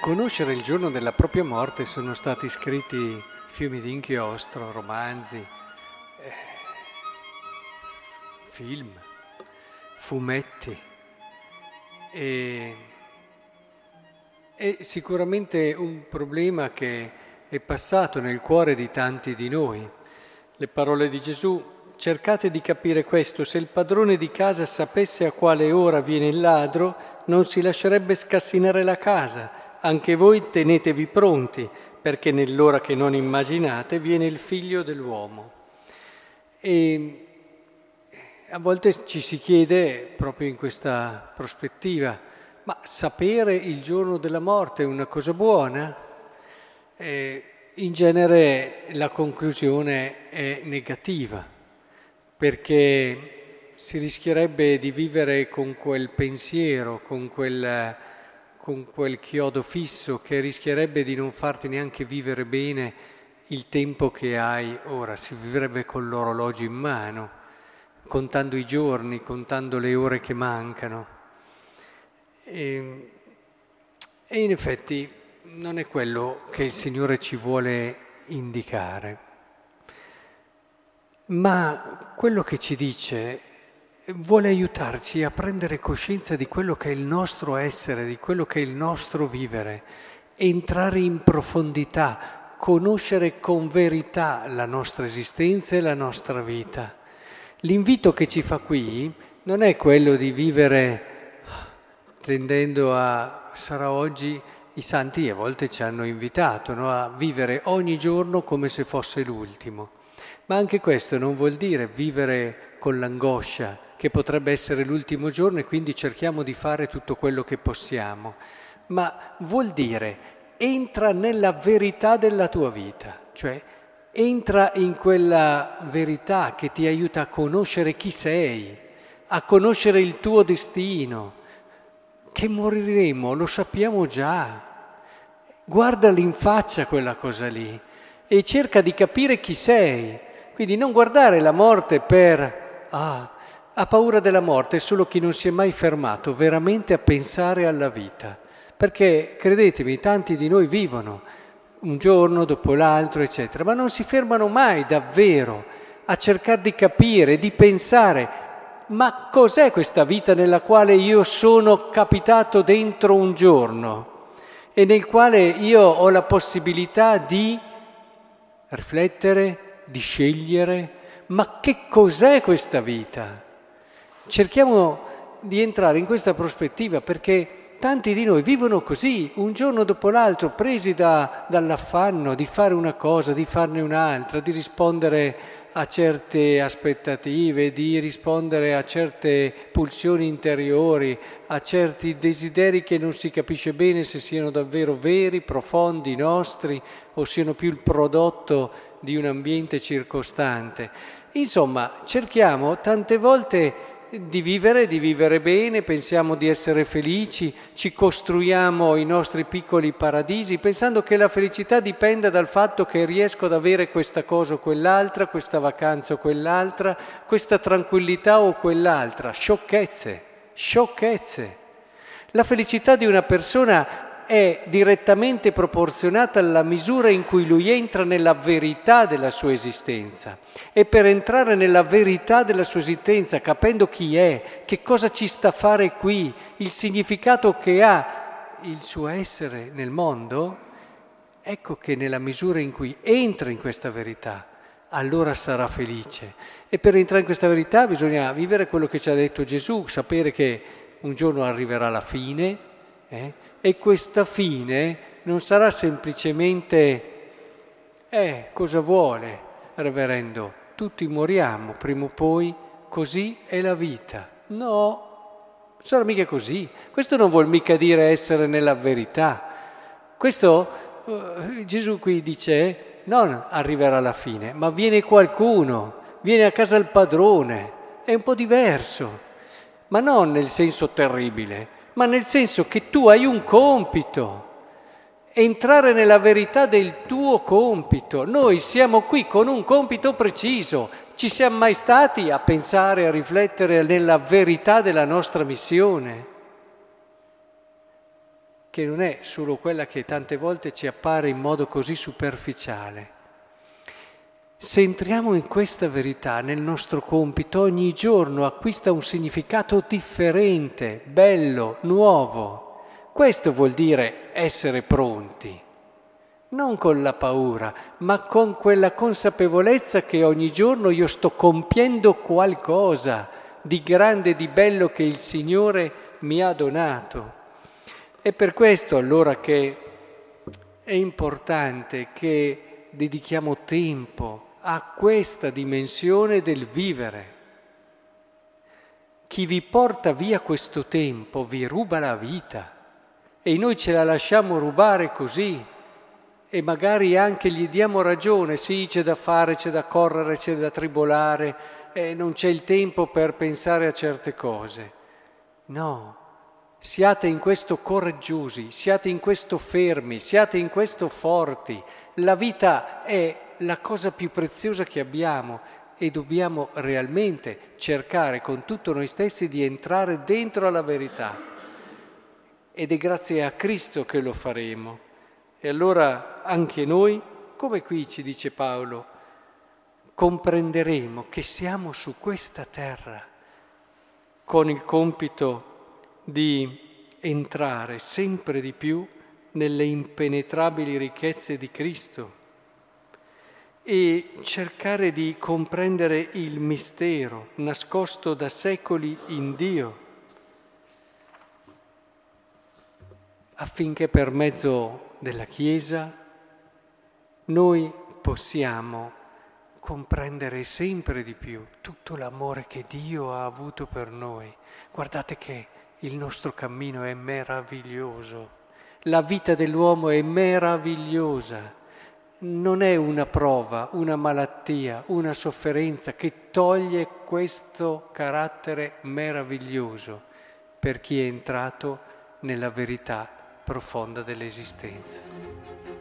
Conoscere il giorno della propria morte sono stati scritti fiumi di inchiostro, romanzi, eh, film, fumetti e, è sicuramente un problema che è passato nel cuore di tanti di noi. Le parole di Gesù cercate di capire questo, se il padrone di casa sapesse a quale ora viene il ladro, non si lascerebbe scassinare la casa. Anche voi tenetevi pronti, perché nell'ora che non immaginate viene il figlio dell'uomo. E a volte ci si chiede, proprio in questa prospettiva, ma sapere il giorno della morte è una cosa buona? Eh, in genere la conclusione è negativa perché si rischierebbe di vivere con quel pensiero, con quel, con quel chiodo fisso che rischierebbe di non farti neanche vivere bene il tempo che hai ora, si vivrebbe con l'orologio in mano, contando i giorni, contando le ore che mancano. E, e in effetti non è quello che il Signore ci vuole indicare. Ma quello che ci dice vuole aiutarci a prendere coscienza di quello che è il nostro essere, di quello che è il nostro vivere, entrare in profondità, conoscere con verità la nostra esistenza e la nostra vita. L'invito che ci fa qui non è quello di vivere tendendo a, sarà oggi, i santi a volte ci hanno invitato no? a vivere ogni giorno come se fosse l'ultimo. Ma anche questo non vuol dire vivere con l'angoscia che potrebbe essere l'ultimo giorno e quindi cerchiamo di fare tutto quello che possiamo, ma vuol dire entra nella verità della tua vita, cioè entra in quella verità che ti aiuta a conoscere chi sei, a conoscere il tuo destino, che moriremo, lo sappiamo già. Guardali in faccia quella cosa lì e cerca di capire chi sei quindi non guardare la morte per, ah, ha paura della morte solo chi non si è mai fermato veramente a pensare alla vita. Perché, credetemi, tanti di noi vivono un giorno dopo l'altro, eccetera, ma non si fermano mai davvero a cercare di capire, di pensare, ma cos'è questa vita nella quale io sono capitato dentro un giorno e nel quale io ho la possibilità di riflettere, di scegliere, ma che cos'è questa vita? Cerchiamo di entrare in questa prospettiva perché tanti di noi vivono così, un giorno dopo l'altro, presi da, dall'affanno di fare una cosa, di farne un'altra, di rispondere a certe aspettative, di rispondere a certe pulsioni interiori, a certi desideri che non si capisce bene se siano davvero veri, profondi, nostri o siano più il prodotto di un ambiente circostante. Insomma, cerchiamo tante volte di vivere, di vivere bene, pensiamo di essere felici, ci costruiamo i nostri piccoli paradisi, pensando che la felicità dipenda dal fatto che riesco ad avere questa cosa o quell'altra, questa vacanza o quell'altra, questa tranquillità o quell'altra. Sciocchezze, sciocchezze. La felicità di una persona è direttamente proporzionata alla misura in cui lui entra nella verità della sua esistenza. E per entrare nella verità della sua esistenza, capendo chi è, che cosa ci sta a fare qui, il significato che ha il suo essere nel mondo, ecco che nella misura in cui entra in questa verità, allora sarà felice. E per entrare in questa verità bisogna vivere quello che ci ha detto Gesù, sapere che un giorno arriverà la fine, eh? E questa fine non sarà semplicemente, eh, cosa vuole, reverendo? Tutti moriamo prima o poi, così è la vita. No, sarà mica così. Questo non vuol mica dire essere nella verità. Questo uh, Gesù qui dice non arriverà alla fine, ma viene qualcuno, viene a casa il padrone, è un po' diverso, ma non nel senso terribile, ma nel senso che tu hai un compito, entrare nella verità del tuo compito. Noi siamo qui con un compito preciso. Ci siamo mai stati a pensare, a riflettere nella verità della nostra missione? che non è solo quella che tante volte ci appare in modo così superficiale. Se entriamo in questa verità nel nostro compito, ogni giorno acquista un significato differente, bello, nuovo. Questo vuol dire essere pronti, non con la paura, ma con quella consapevolezza che ogni giorno io sto compiendo qualcosa di grande di bello che il Signore mi ha donato. È per questo allora che è importante che dedichiamo tempo a questa dimensione del vivere. Chi vi porta via questo tempo vi ruba la vita e noi ce la lasciamo rubare così e magari anche gli diamo ragione, sì c'è da fare, c'è da correre, c'è da tribolare, eh, non c'è il tempo per pensare a certe cose. No, Siate in questo coraggiosi, siate in questo fermi, siate in questo forti. La vita è la cosa più preziosa che abbiamo e dobbiamo realmente cercare con tutto noi stessi di entrare dentro alla verità. Ed è grazie a Cristo che lo faremo. E allora anche noi, come qui ci dice Paolo, comprenderemo che siamo su questa terra con il compito di entrare sempre di più nelle impenetrabili ricchezze di Cristo e cercare di comprendere il mistero nascosto da secoli in Dio, affinché per mezzo della Chiesa noi possiamo comprendere sempre di più tutto l'amore che Dio ha avuto per noi. Guardate che il nostro cammino è meraviglioso, la vita dell'uomo è meravigliosa, non è una prova, una malattia, una sofferenza che toglie questo carattere meraviglioso per chi è entrato nella verità profonda dell'esistenza.